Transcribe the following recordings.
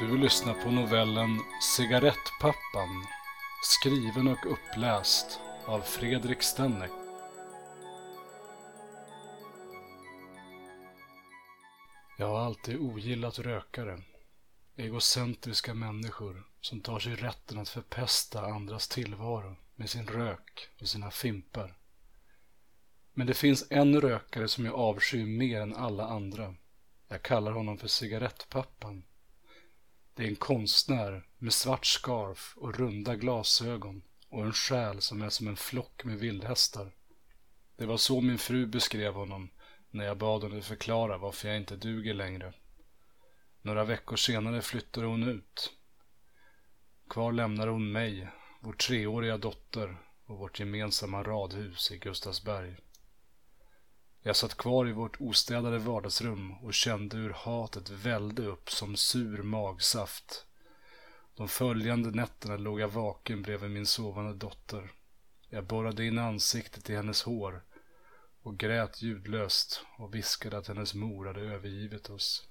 Du lyssnar på novellen Cigarettpappan skriven och uppläst av Fredrik Stenneck. Jag har alltid ogillat rökare. Egocentriska människor som tar sig rätten att förpesta andras tillvaro med sin rök och sina fimpar. Men det finns en rökare som jag avskyr mer än alla andra. Jag kallar honom för cigarettpappan. Det är en konstnär med svart scarf och runda glasögon och en själ som är som en flock med vildhästar. Det var så min fru beskrev honom när jag bad henne förklara varför jag inte duger längre. Några veckor senare flyttade hon ut. Kvar lämnade hon mig, vår treåriga dotter och vårt gemensamma radhus i Gustavsberg. Jag satt kvar i vårt ostädade vardagsrum och kände hur hatet vällde upp som sur magsaft. De följande nätterna låg jag vaken bredvid min sovande dotter. Jag borrade in ansiktet i hennes hår och grät ljudlöst och viskade att hennes mor hade övergivit oss.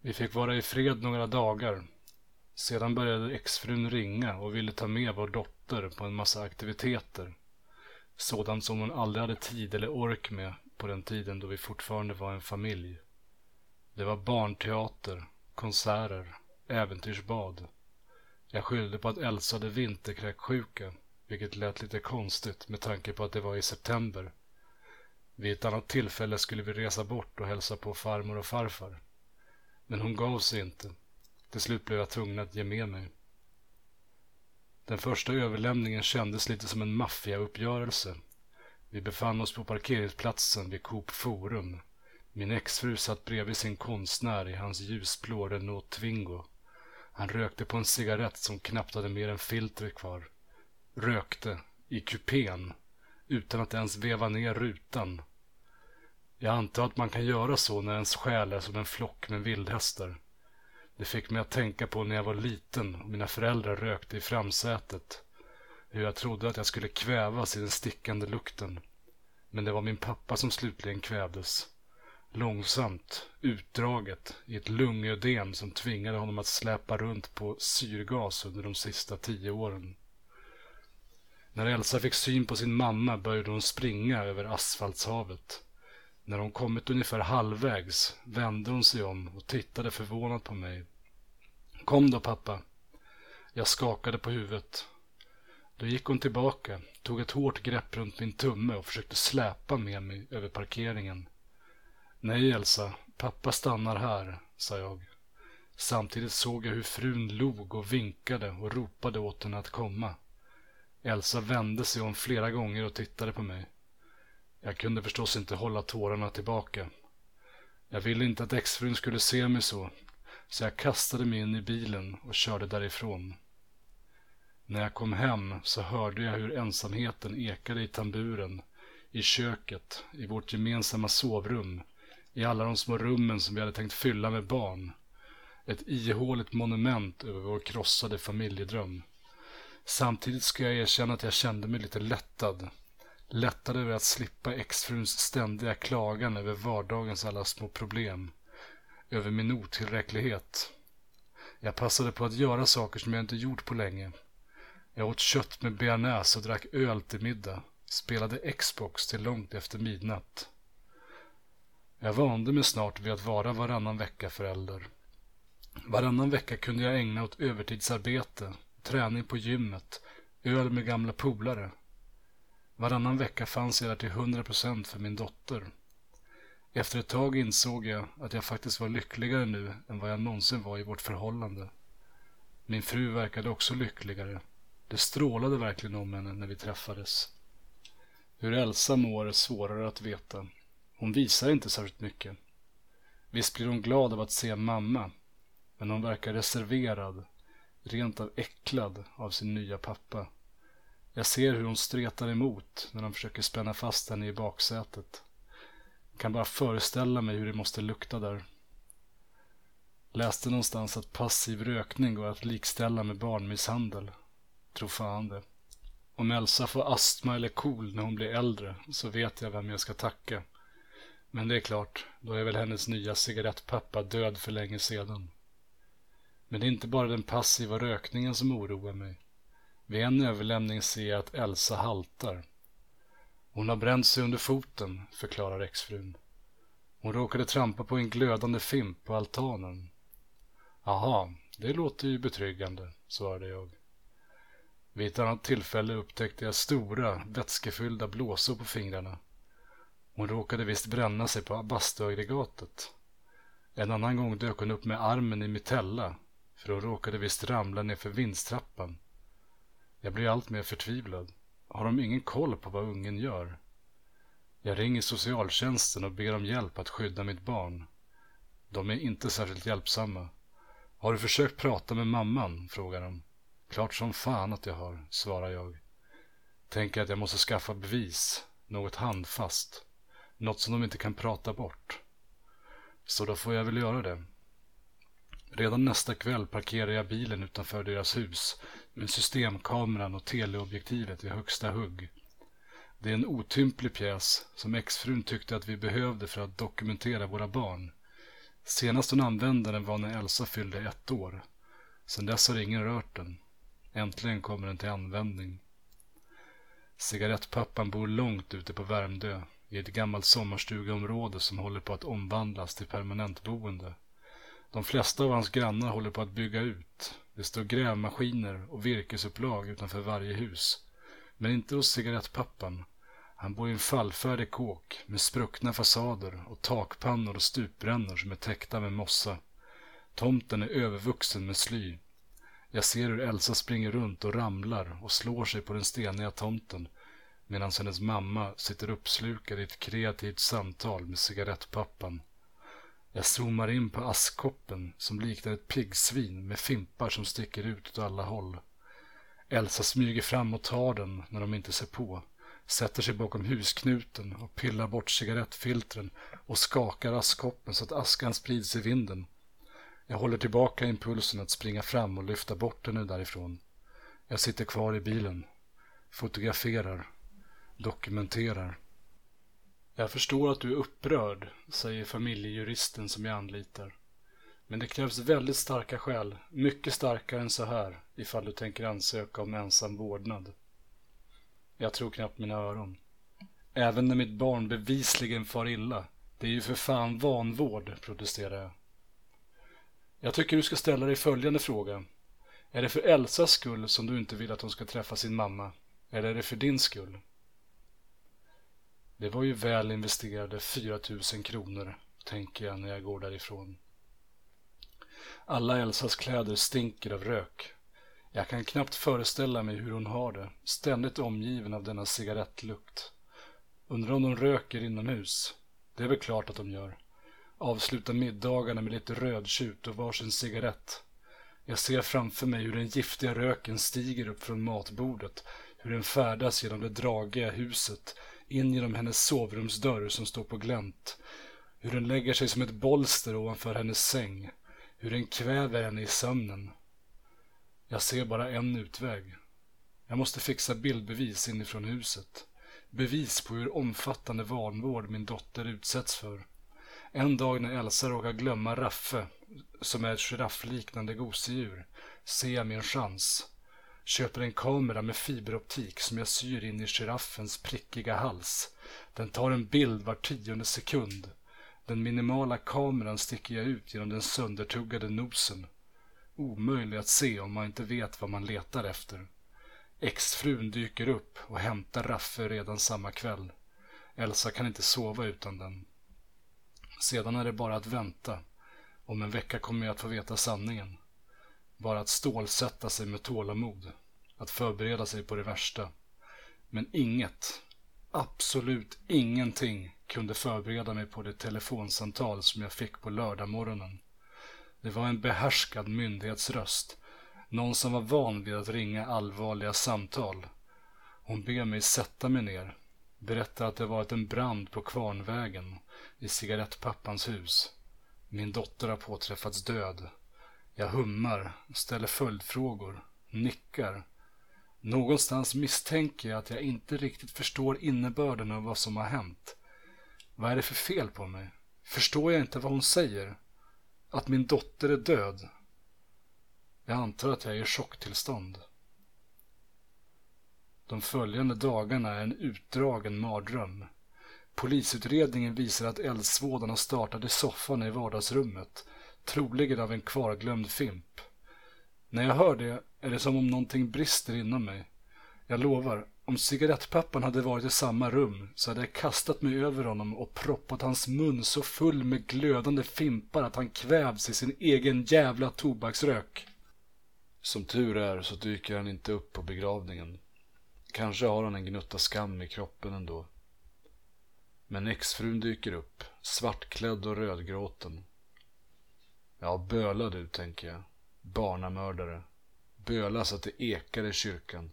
Vi fick vara i fred några dagar. Sedan började exfrun ringa och ville ta med vår dotter på en massa aktiviteter. Sådant som hon aldrig hade tid eller ork med på den tiden då vi fortfarande var en familj. Det var barnteater, konserter, äventyrsbad. Jag skyllde på att Elsa hade vinterkräksjuka, vilket lät lite konstigt med tanke på att det var i september. Vid ett annat tillfälle skulle vi resa bort och hälsa på farmor och farfar. Men hon gav sig inte. Till slut blev jag tvungen att ge med mig. Den första överlämningen kändes lite som en maffiauppgörelse. Vi befann oss på parkeringsplatsen vid Coop Forum. Min exfru satt bredvid sin konstnär i hans ljusblå Renault Twingo. Han rökte på en cigarett som knappt hade mer än filtret kvar. Rökte, i kupén, utan att ens veva ner rutan. Jag antar att man kan göra så när ens själ är som en flock med vildhästar. Det fick mig att tänka på när jag var liten och mina föräldrar rökte i framsätet. Hur jag trodde att jag skulle kvävas i den stickande lukten. Men det var min pappa som slutligen kvävdes. Långsamt, utdraget, i ett lungödem som tvingade honom att släpa runt på syrgas under de sista tio åren. När Elsa fick syn på sin mamma började hon springa över asfaltshavet. När hon kommit ungefär halvvägs vände hon sig om och tittade förvånat på mig. Kom då pappa. Jag skakade på huvudet. Då gick hon tillbaka, tog ett hårt grepp runt min tumme och försökte släpa med mig över parkeringen. Nej, Elsa, pappa stannar här, sa jag. Samtidigt såg jag hur frun log och vinkade och ropade åt henne att komma. Elsa vände sig om flera gånger och tittade på mig. Jag kunde förstås inte hålla tårarna tillbaka. Jag ville inte att exfrun skulle se mig så, så jag kastade mig in i bilen och körde därifrån. När jag kom hem så hörde jag hur ensamheten ekade i tamburen, i köket, i vårt gemensamma sovrum, i alla de små rummen som vi hade tänkt fylla med barn. Ett ihåligt monument över vår krossade familjedröm. Samtidigt ska jag erkänna att jag kände mig lite lättad. Lättad över att slippa exfruns ständiga klagan över vardagens alla små problem. Över min otillräcklighet. Jag passade på att göra saker som jag inte gjort på länge. Jag åt kött med bearnaise och drack öl till middag. Spelade Xbox till långt efter midnatt. Jag vande mig snart vid att vara varannan vecka förälder. Varannan vecka kunde jag ägna åt övertidsarbete, träning på gymmet, öl med gamla polare. Varannan vecka fanns jag där till hundra procent för min dotter. Efter ett tag insåg jag att jag faktiskt var lyckligare nu än vad jag någonsin var i vårt förhållande. Min fru verkade också lyckligare. Det strålade verkligen om henne när vi träffades. Hur Elsa mår är svårare att veta. Hon visar inte särskilt mycket. Visst blir hon glad av att se mamma, men hon verkar reserverad, rent av äcklad av sin nya pappa. Jag ser hur hon stretar emot när de försöker spänna fast henne i baksätet. Jag kan bara föreställa mig hur det måste lukta där. Läste någonstans att passiv rökning går att likställa med barnmisshandel. Tro fan det. Om Elsa får astma eller KOL när hon blir äldre så vet jag vem jag ska tacka. Men det är klart, då är väl hennes nya cigarettpappa död för länge sedan. Men det är inte bara den passiva rökningen som oroar mig. Vid en överlämning ser jag att Elsa haltar. Hon har bränt sig under foten, förklarar exfrun. Hon råkade trampa på en glödande fimp på altanen. Aha, det låter ju betryggande, svarade jag. Vid ett annat tillfälle upptäckte jag stora, vätskefyllda blåsor på fingrarna. Hon råkade visst bränna sig på bastuaggregatet. En annan gång dök hon upp med armen i mitella, för hon råkade visst ramla ner för vindstrappan. Jag blir allt mer förtvivlad. Har de ingen koll på vad ungen gör? Jag ringer socialtjänsten och ber om hjälp att skydda mitt barn. De är inte särskilt hjälpsamma. Har du försökt prata med mamman? frågar de. Klart som fan att jag har, svarar jag. Tänker att jag måste skaffa bevis, något handfast. Något som de inte kan prata bort. Så då får jag väl göra det. Redan nästa kväll parkerar jag bilen utanför deras hus med systemkameran och teleobjektivet i högsta hugg. Det är en otymplig pjäs som exfrun tyckte att vi behövde för att dokumentera våra barn. Senast hon använde den var när Elsa fyllde ett år. Sedan dess har ingen rört den. Äntligen kommer den till användning. Cigarettpappan bor långt ute på Värmdö i ett gammalt sommarstugeområde som håller på att omvandlas till permanentboende. De flesta av hans grannar håller på att bygga ut. Det står grävmaskiner och virkesupplag utanför varje hus. Men inte hos cigarettpappan. Han bor i en fallfärdig kåk med spruckna fasader och takpannor och stuprännor som är täckta med mossa. Tomten är övervuxen med sly. Jag ser hur Elsa springer runt och ramlar och slår sig på den steniga tomten medan hennes mamma sitter uppslukad i ett kreativt samtal med cigarettpappan. Jag zoomar in på askkoppen som liknar ett piggsvin med fimpar som sticker ut åt alla håll. Elsa smyger fram och tar den när de inte ser på, sätter sig bakom husknuten och pillar bort cigarettfiltren och skakar askkoppen så att askan sprids i vinden. Jag håller tillbaka impulsen att springa fram och lyfta bort henne därifrån. Jag sitter kvar i bilen, fotograferar, dokumenterar. Jag förstår att du är upprörd, säger familjejuristen som jag anlitar. Men det krävs väldigt starka skäl, mycket starkare än så här, ifall du tänker ansöka om ensam vårdnad. Jag tror knappt mina öron. Även när mitt barn bevisligen far illa. Det är ju för fan vanvård, protesterar jag. Jag tycker du ska ställa dig följande fråga. Är det för Elsas skull som du inte vill att hon ska träffa sin mamma? Eller är det för din skull? Det var ju väl investerade 4000 kronor, tänker jag när jag går därifrån. Alla Elsas kläder stinker av rök. Jag kan knappt föreställa mig hur hon har det, ständigt omgiven av denna cigarettlukt. Undrar om de röker inomhus? Det är väl klart att de gör. Avslutar middagarna med lite rödtjut och varsin cigarett. Jag ser framför mig hur den giftiga röken stiger upp från matbordet, hur den färdas genom det dragiga huset, in genom hennes sovrumsdörr som står på glänt. Hur den lägger sig som ett bolster ovanför hennes säng. Hur den kväver henne i sömnen. Jag ser bara en utväg. Jag måste fixa bildbevis inifrån huset. Bevis på hur omfattande vanvård min dotter utsätts för. En dag när Elsa råkar glömma Raffe, som är ett giraffliknande gosedjur, ser jag min chans. Köper en kamera med fiberoptik som jag syr in i giraffens prickiga hals. Den tar en bild var tionde sekund. Den minimala kameran sticker jag ut genom den söndertuggade nosen. Omöjlig att se om man inte vet vad man letar efter. Exfrun dyker upp och hämtar Raffe redan samma kväll. Elsa kan inte sova utan den. Sedan är det bara att vänta. Om en vecka kommer jag att få veta sanningen. Bara att stålsätta sig med tålamod. Att förbereda sig på det värsta. Men inget, absolut ingenting kunde förbereda mig på det telefonsamtal som jag fick på lördagmorgonen. Det var en behärskad myndighetsröst. Någon som var van vid att ringa allvarliga samtal. Hon ber mig sätta mig ner. Berättar att det varit en brand på Kvarnvägen i cigarettpappans hus. Min dotter har påträffats död. Jag hummar, ställer följdfrågor, nickar. Någonstans misstänker jag att jag inte riktigt förstår innebörden av vad som har hänt. Vad är det för fel på mig? Förstår jag inte vad hon säger? Att min dotter är död? Jag antar att jag är i chocktillstånd. De följande dagarna är en utdragen mardröm. Polisutredningen visar att eldsvådan har startat i soffan i vardagsrummet, troligen av en kvarglömd fimp. När jag hör det är det som om någonting brister inom mig. Jag lovar, om cigarettpappan hade varit i samma rum så hade jag kastat mig över honom och proppat hans mun så full med glödande fimpar att han kvävs i sin egen jävla tobaksrök. Som tur är så dyker han inte upp på begravningen. Kanske har han en gnutta skam i kroppen ändå. Men exfrun dyker upp, svartklädd och rödgråten. Ja, böla du, tänker jag. Barnamördare. Böla så att det ekar i kyrkan.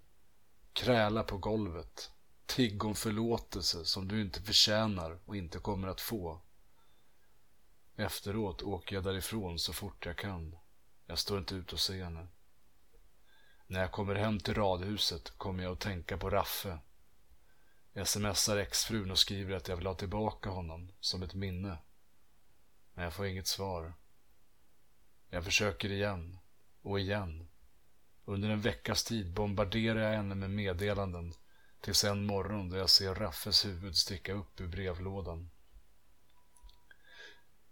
Kräla på golvet. Tigg om förlåtelse som du inte förtjänar och inte kommer att få. Efteråt åker jag därifrån så fort jag kan. Jag står inte ut och ser henne. När jag kommer hem till radhuset kommer jag att tänka på Raffe. Jag smsar exfrun och skriver att jag vill ha tillbaka honom som ett minne. Men jag får inget svar. Jag försöker igen och igen. Under en veckas tid bombarderar jag henne med meddelanden tills en morgon då jag ser Raffes huvud sticka upp ur brevlådan.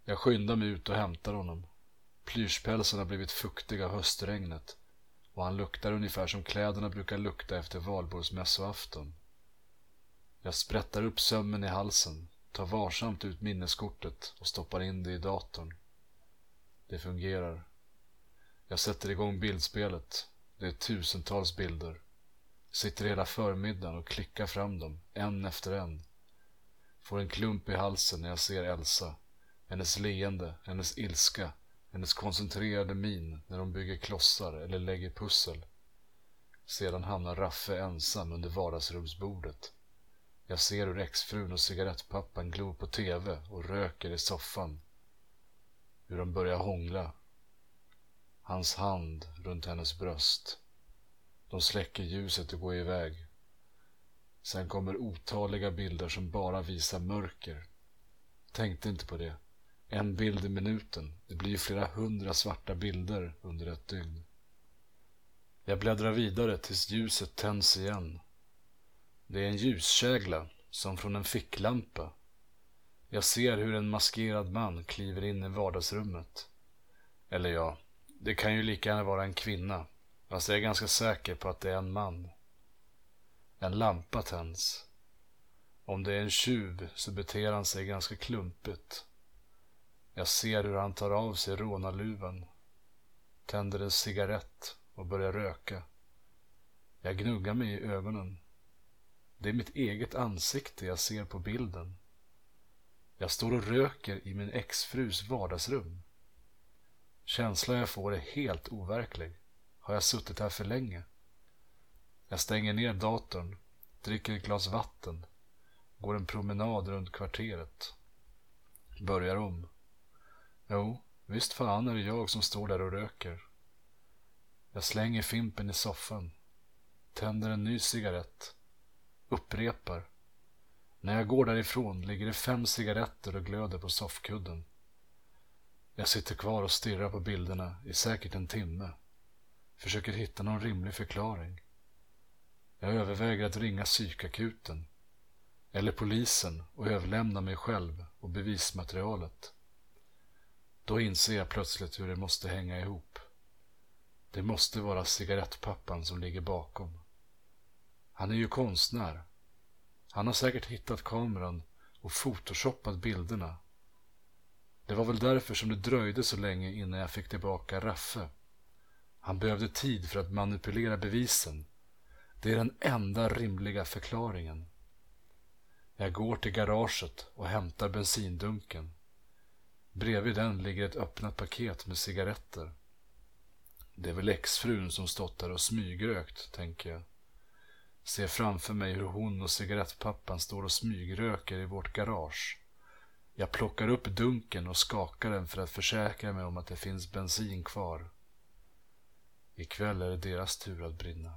Jag skyndar mig ut och hämtar honom. Plyschpälsen har blivit fuktig av höstregnet och han luktar ungefär som kläderna brukar lukta efter valborgsmässoafton. Jag sprättar upp sömmen i halsen, tar varsamt ut minneskortet och stoppar in det i datorn. Det fungerar. Jag sätter igång bildspelet. Det är tusentals bilder. Sitter hela förmiddagen och klickar fram dem, en efter en. Får en klump i halsen när jag ser Elsa. Hennes leende, hennes ilska, hennes koncentrerade min när hon bygger klossar eller lägger pussel. Sedan hamnar Raffe ensam under vardagsrumsbordet. Jag ser hur exfrun och cigarettpappan glor på tv och röker i soffan. Hur de börjar hångla. Hans hand runt hennes bröst. De släcker ljuset och går iväg. Sen kommer otaliga bilder som bara visar mörker. Tänkte inte på det. En bild i minuten. Det blir flera hundra svarta bilder under ett dygn. Jag bläddrar vidare tills ljuset tänds igen. Det är en ljuskägla, som från en ficklampa. Jag ser hur en maskerad man kliver in i vardagsrummet. Eller ja, det kan ju lika gärna vara en kvinna. Fast jag är ganska säker på att det är en man. En lampa tänds. Om det är en tjuv så beter han sig ganska klumpigt. Jag ser hur han tar av sig rånarluvan, tänder en cigarett och börjar röka. Jag gnuggar mig i ögonen. Det är mitt eget ansikte jag ser på bilden. Jag står och röker i min exfrus vardagsrum. Känslan jag får är helt overklig. Har jag suttit här för länge? Jag stänger ner datorn, dricker ett glas vatten, går en promenad runt kvarteret. Börjar om. Jo, visst fan är det jag som står där och röker. Jag slänger fimpen i soffan, tänder en ny cigarett, upprepar. När jag går därifrån ligger det fem cigaretter och glöder på soffkudden. Jag sitter kvar och stirrar på bilderna i säkert en timme. Försöker hitta någon rimlig förklaring. Jag överväger att ringa psykakuten eller polisen och överlämna mig själv och bevismaterialet. Då inser jag plötsligt hur det måste hänga ihop. Det måste vara cigarettpappan som ligger bakom. Han är ju konstnär. Han har säkert hittat kameran och photoshoppat bilderna. Det var väl därför som det dröjde så länge innan jag fick tillbaka Raffe. Han behövde tid för att manipulera bevisen. Det är den enda rimliga förklaringen. Jag går till garaget och hämtar bensindunken. Bredvid den ligger ett öppnat paket med cigaretter. Det är väl exfrun som stått där och smygrökt, tänker jag. Ser framför mig hur hon och cigarettpappan står och smygröker i vårt garage. Jag plockar upp dunken och skakar den för att försäkra mig om att det finns bensin kvar. Ikväll är det deras tur att brinna.